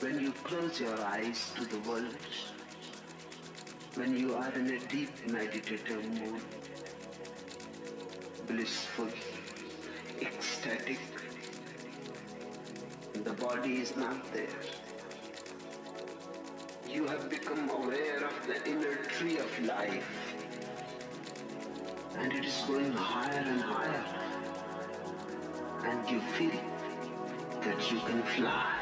when you close your eyes to the world, when you are in a deep meditative mood, blissful, ecstatic, the body is not there. You have become aware of the inner tree of life, and it is going higher and higher, and you feel that you can fly.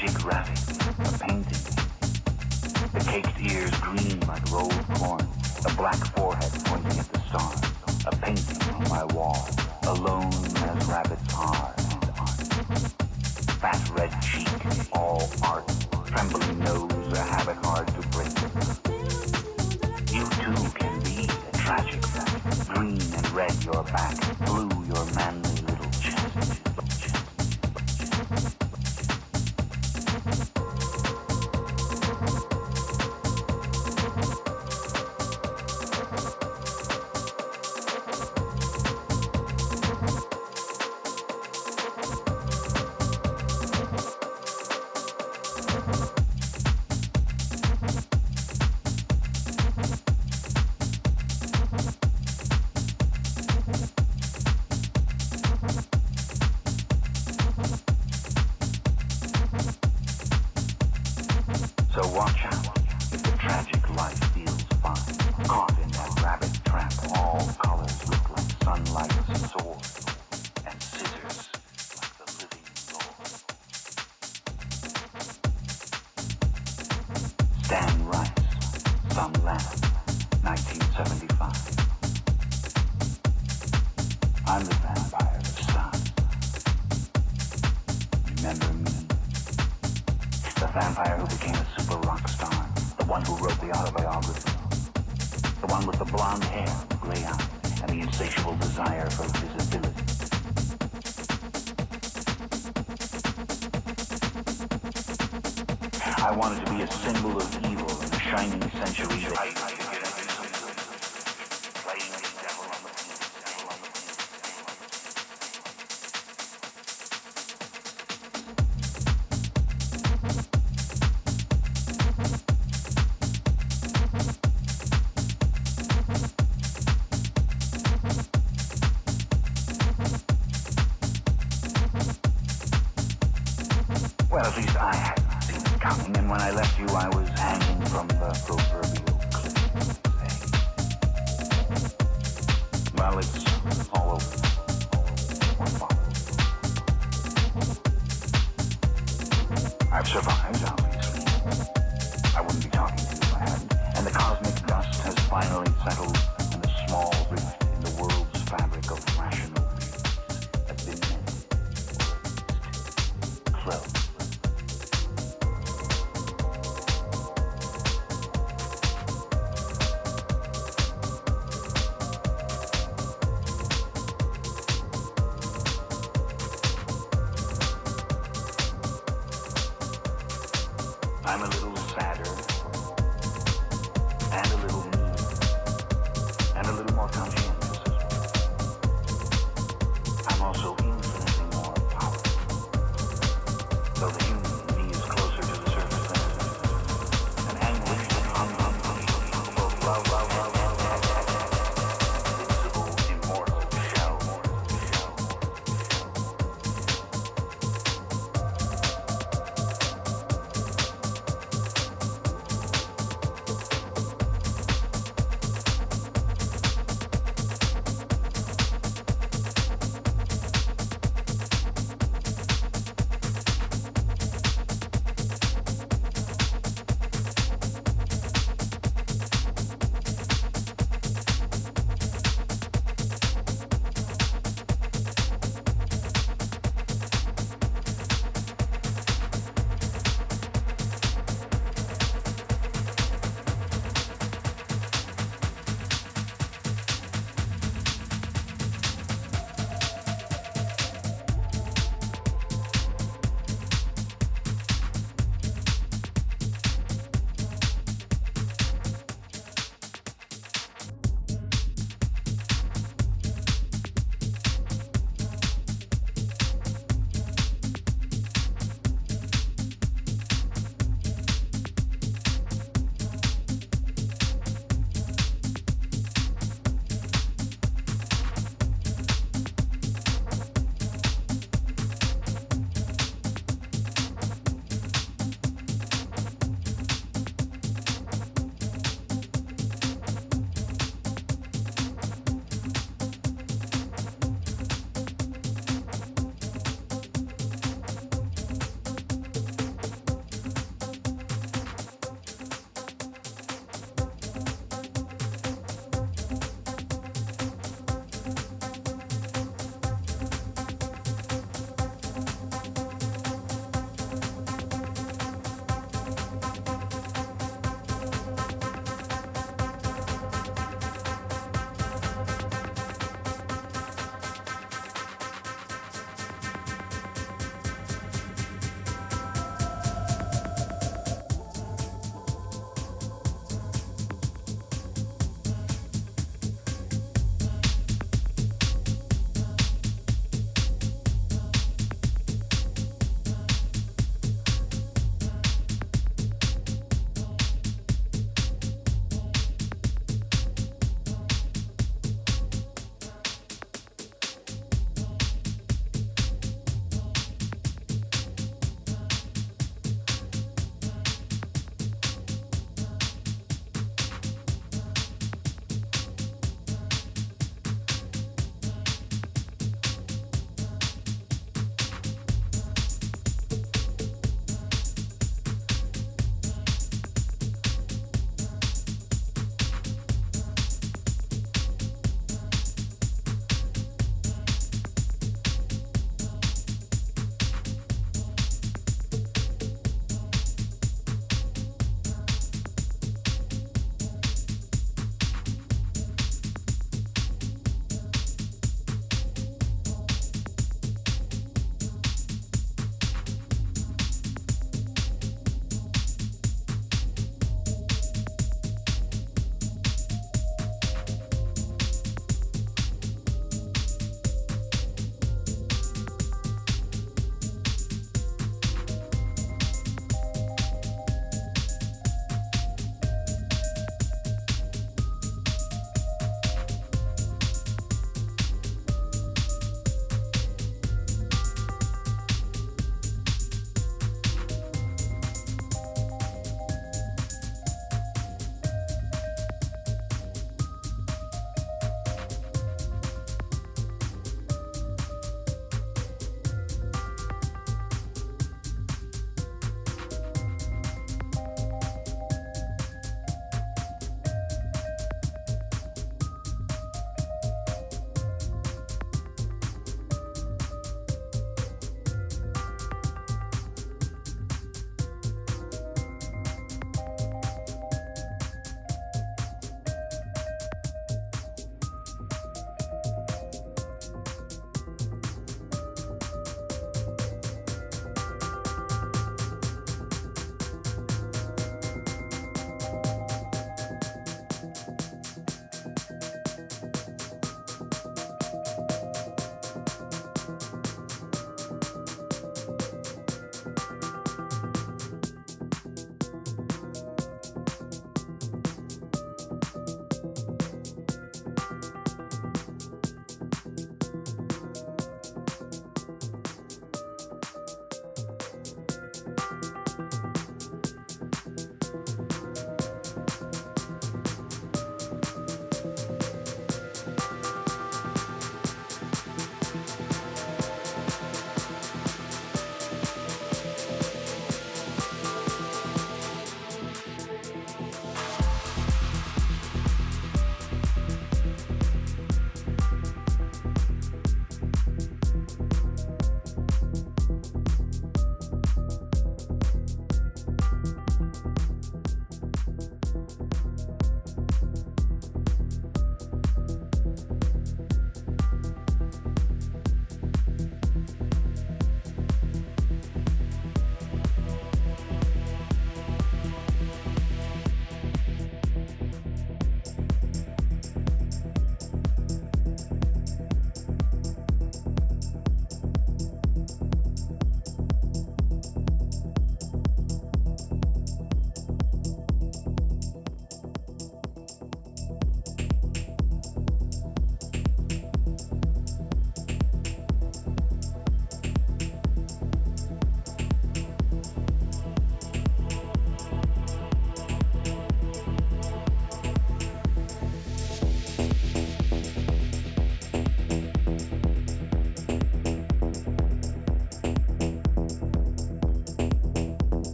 geographic. I've survived, obviously. I wouldn't be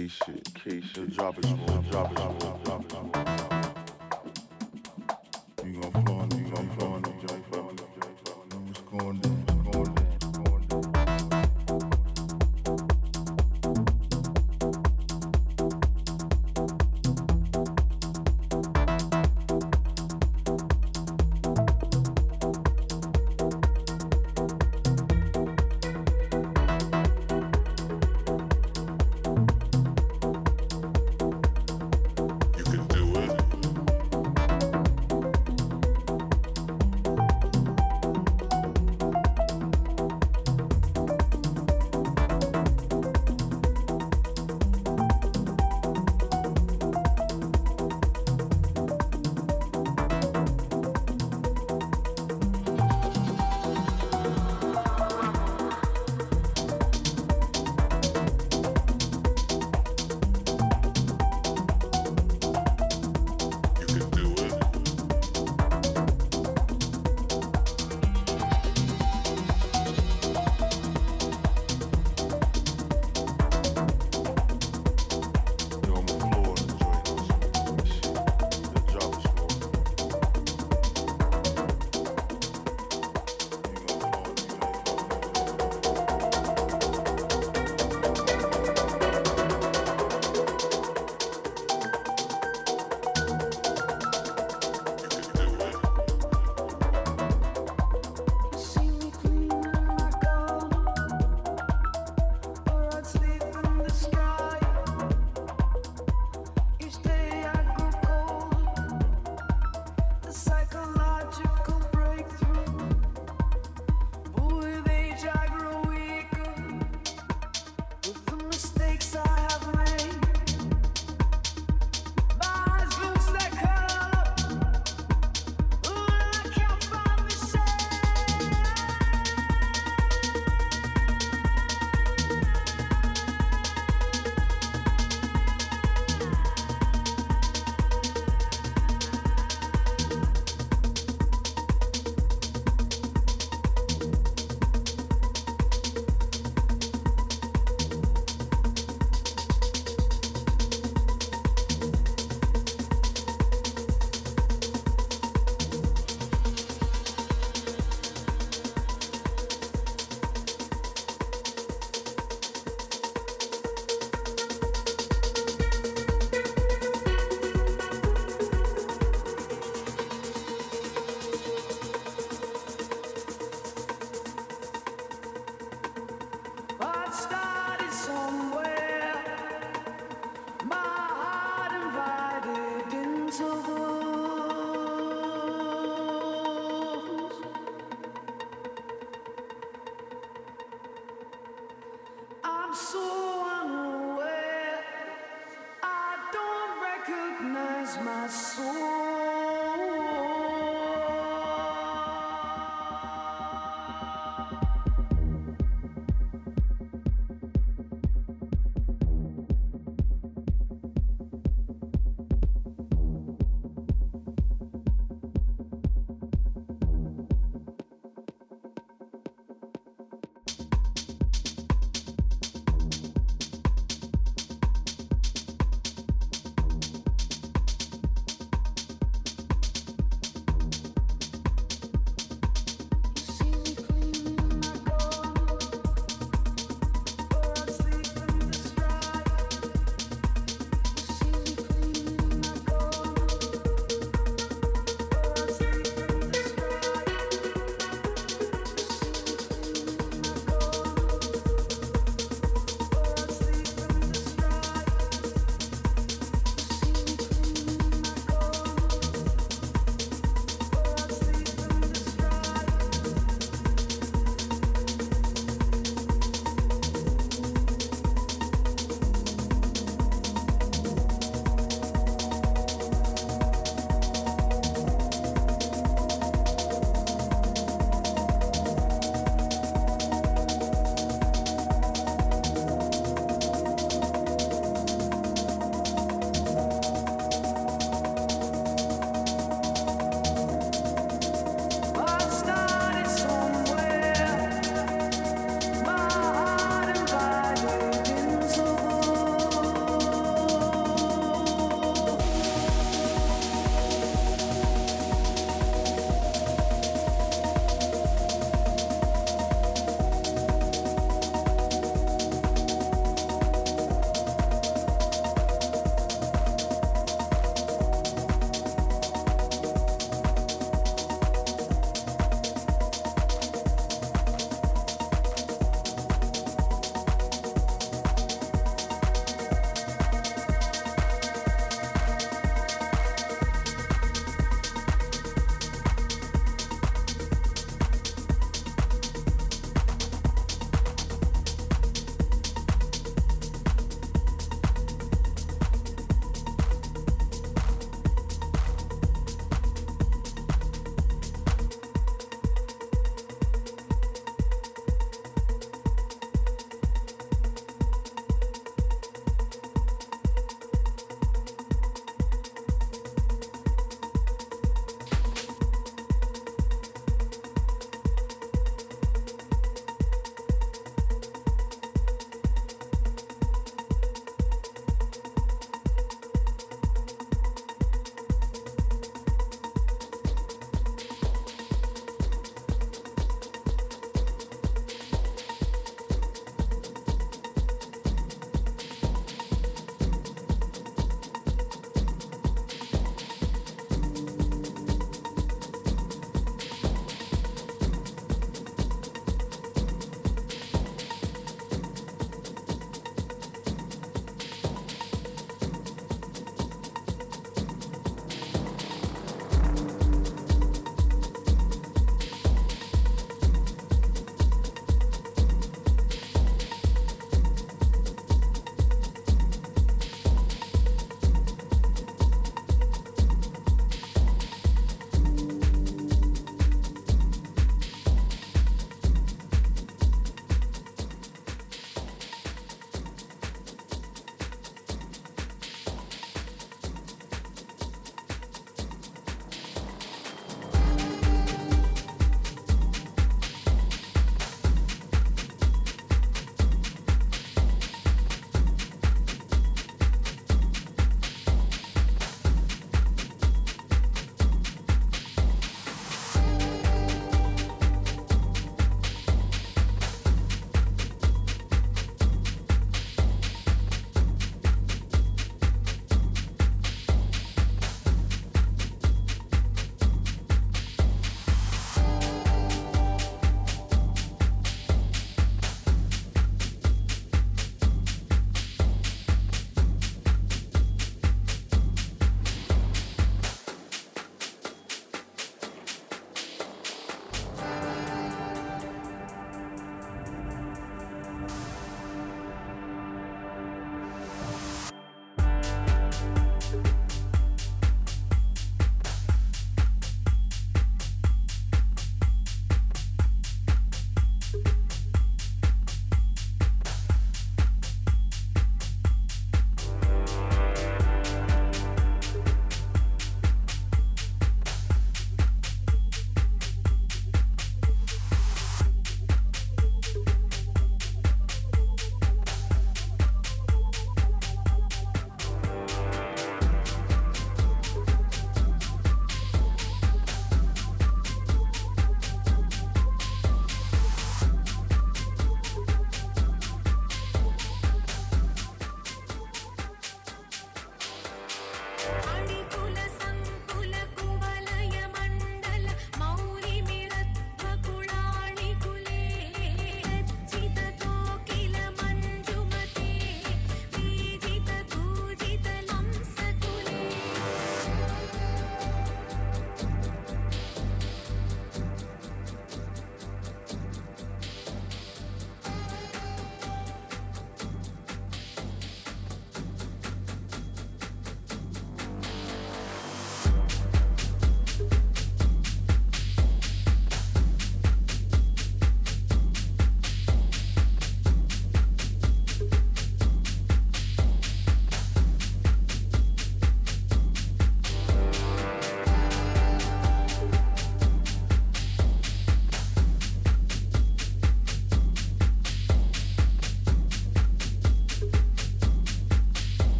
Keisha, Keisha, drop it, drop it, drop it.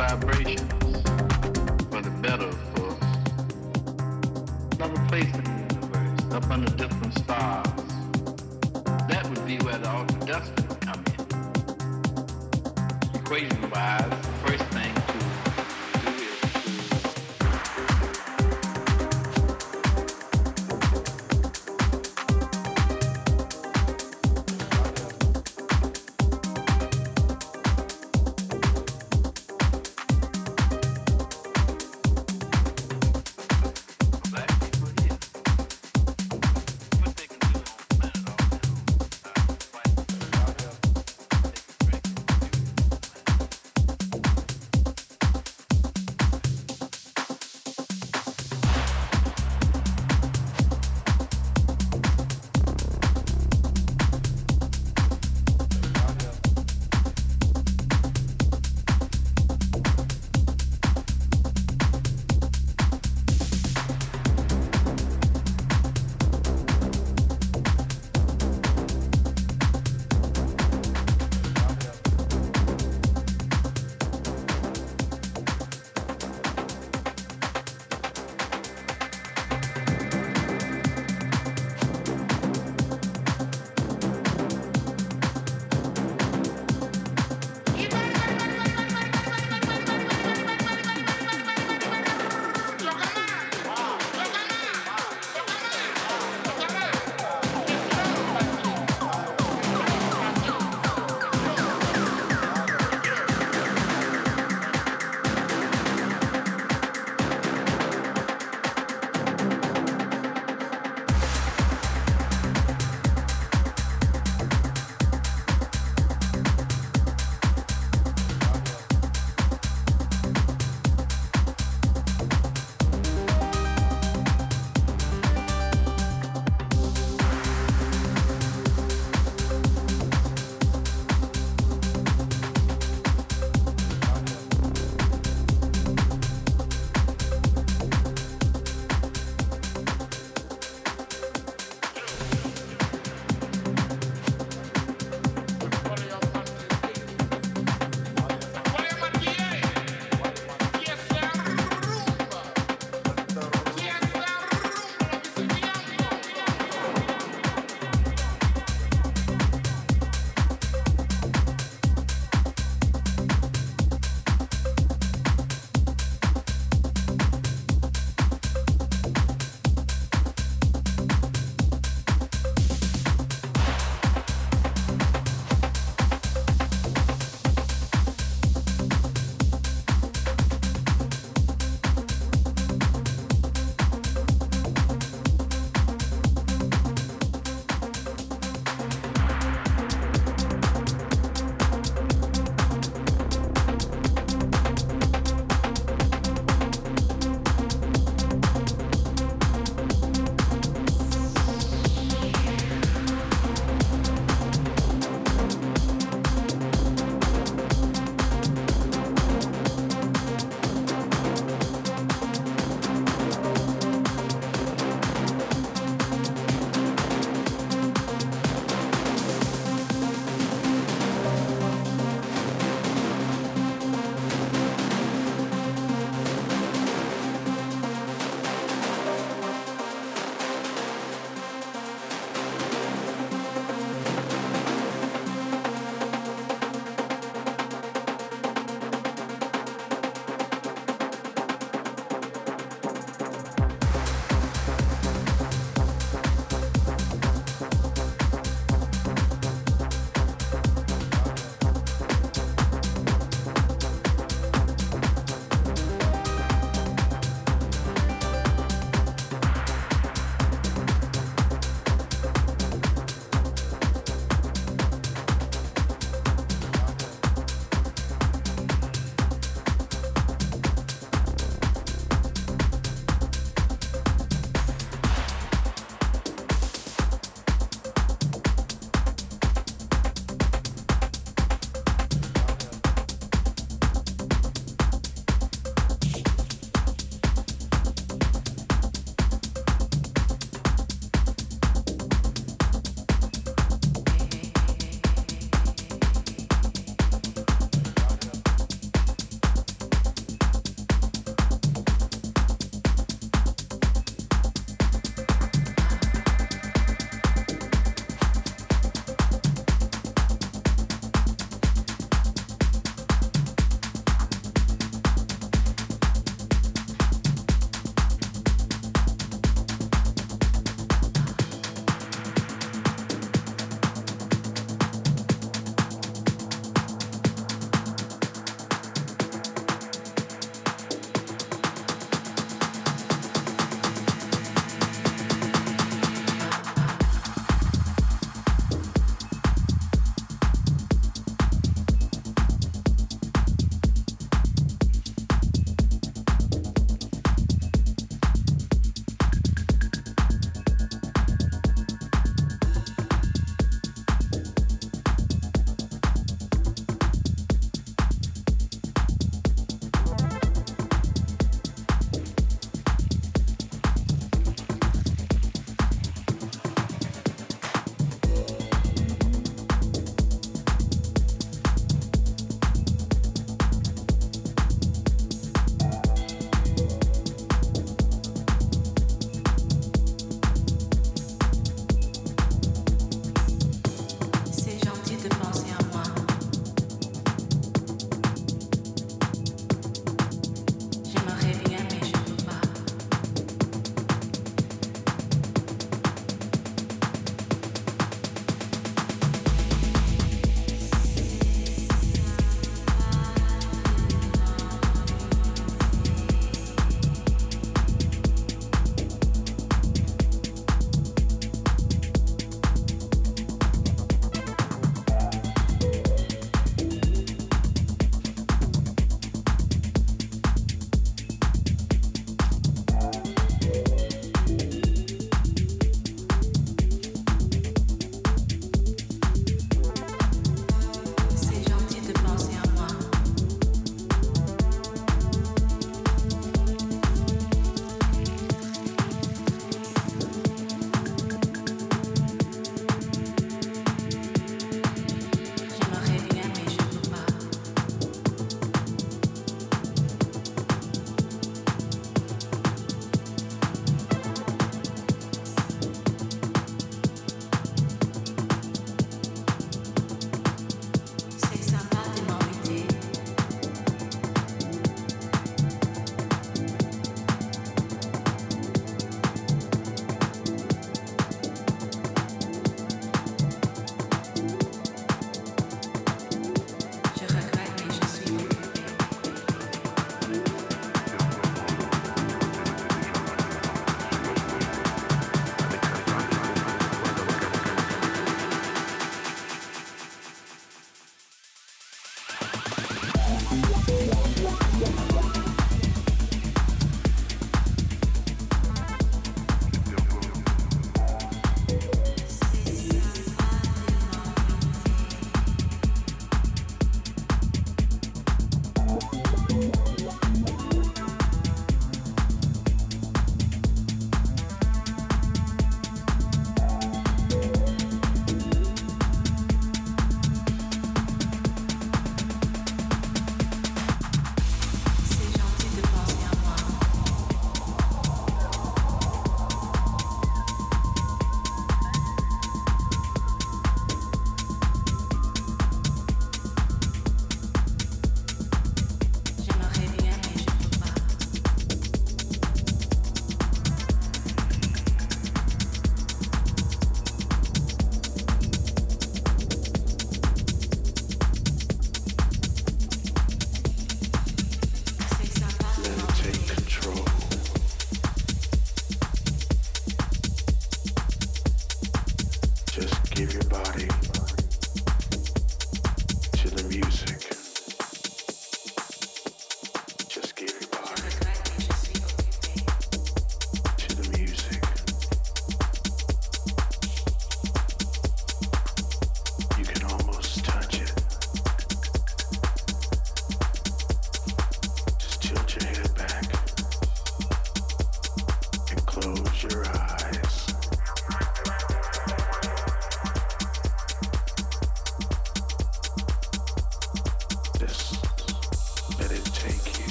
vibrations for the better, in the universe, up under different stars. That would be where the altered dust would come in. Equation wise.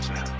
Yeah.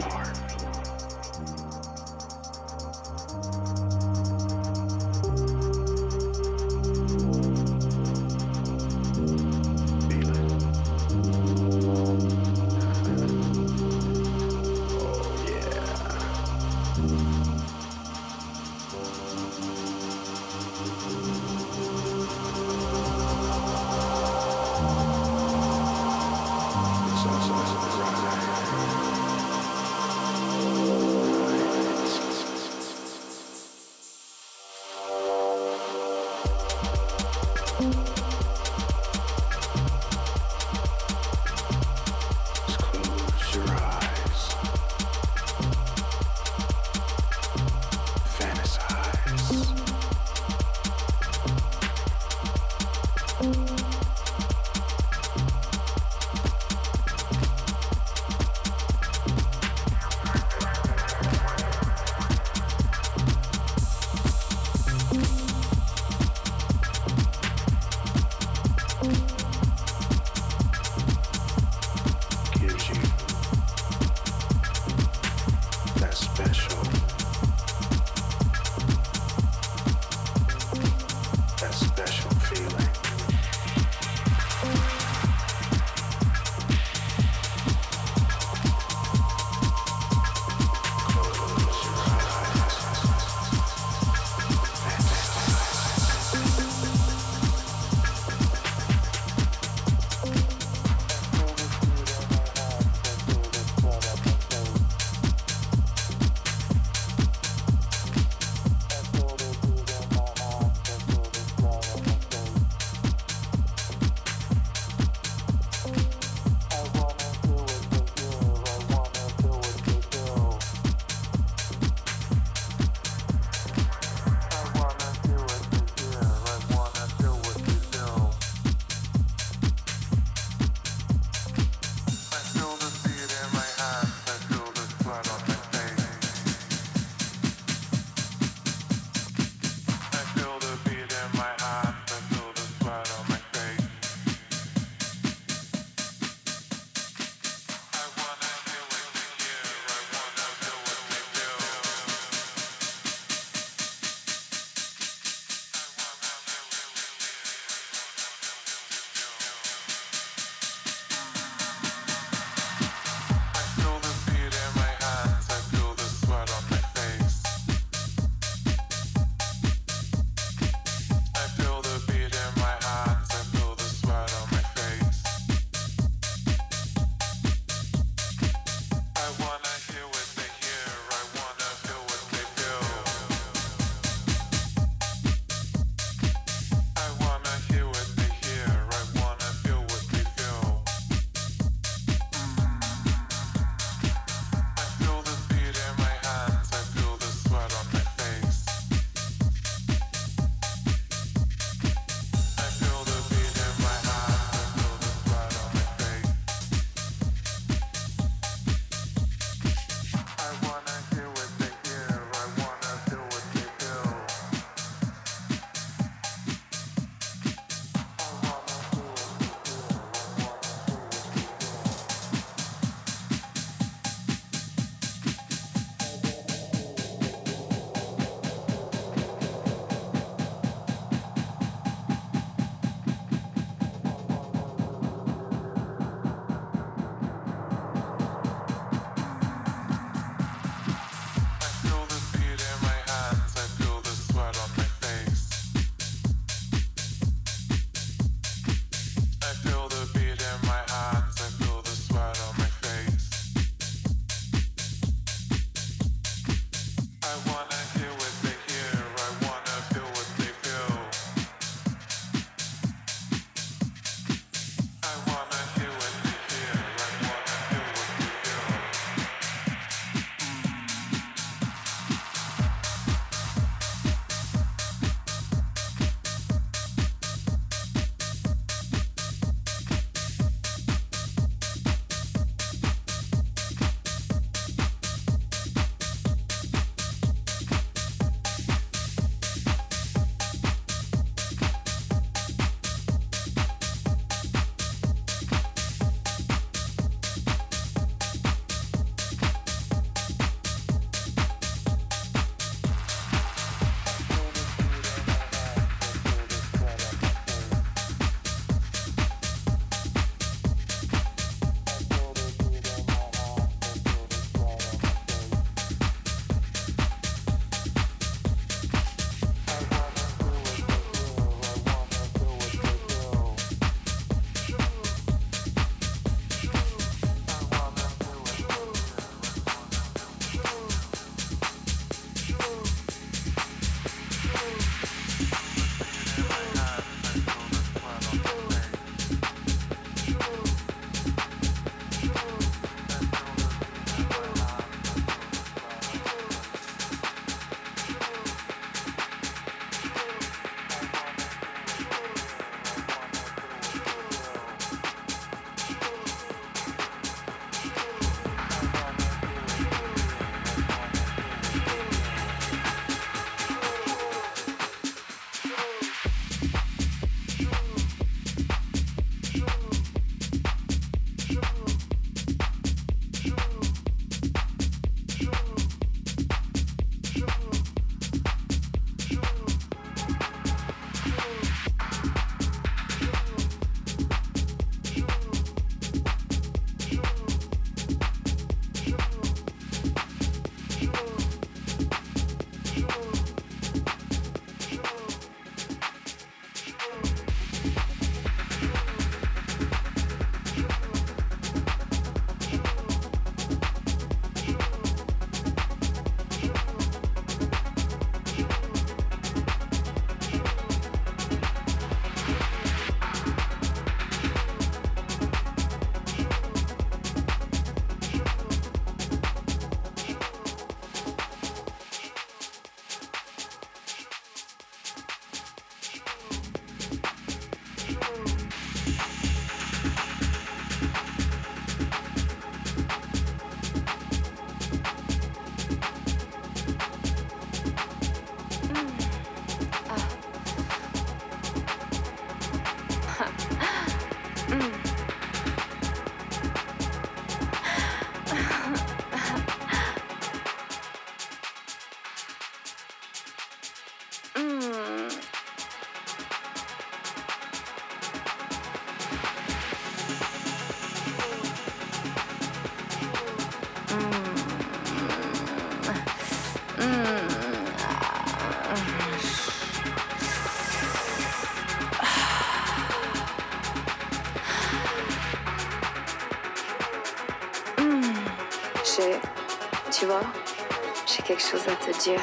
J'ai quelque chose à te dire.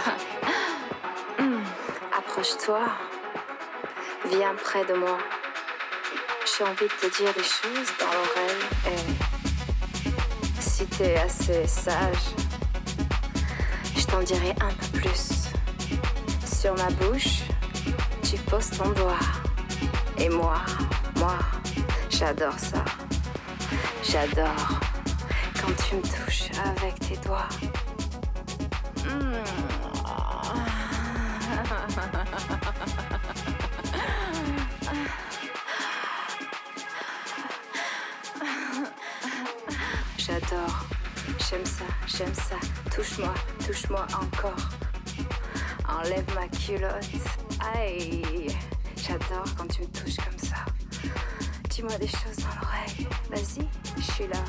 Hmm, approche-toi. Viens près de moi. J'ai envie de te dire des choses dans l'oreille. Et si t'es assez sage, je t'en dirai un peu plus. Sur ma bouche, tu poses ton doigt. Et moi, moi, j'adore ça. J'adore quand tu me touches avec tes doigts. J'adore, j'aime ça, j'aime ça. Touche-moi, touche-moi encore. Enlève ma culotte. Aïe, j'adore quand tu me touches comme ça. Dis-moi des choses dans l'oreille. Vas-y, je suis là.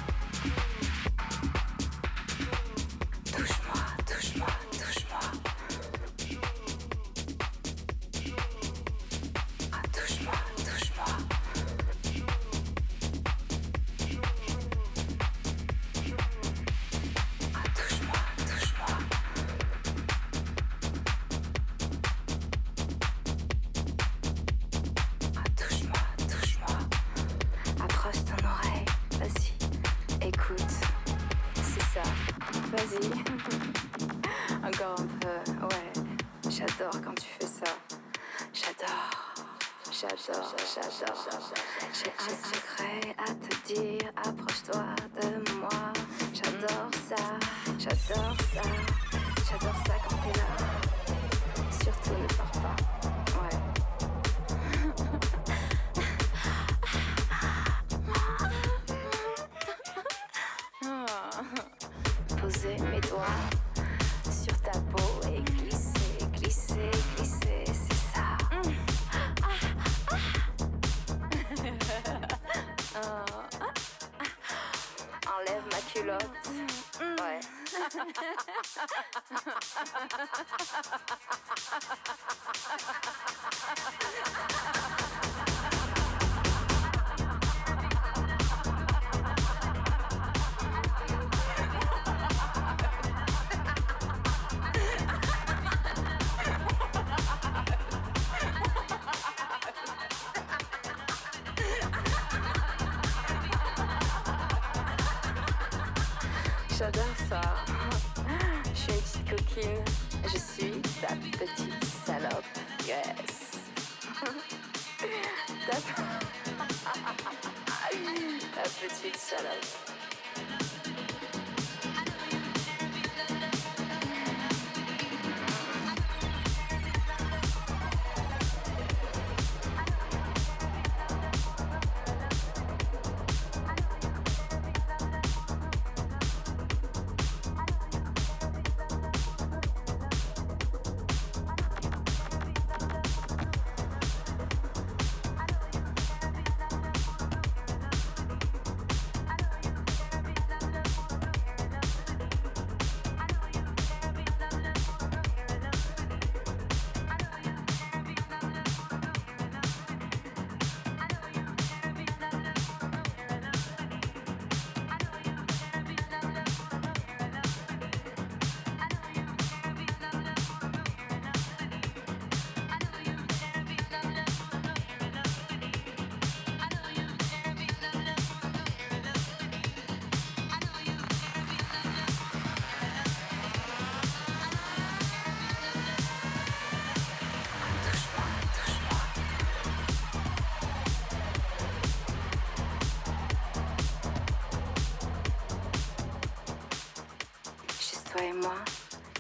Toi et moi,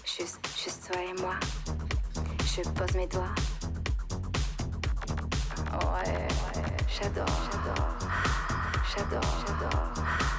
juste, juste toi et moi. Je pose mes doigts. Ouais, j'adore, j'adore, j'adore, j'adore.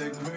the ground.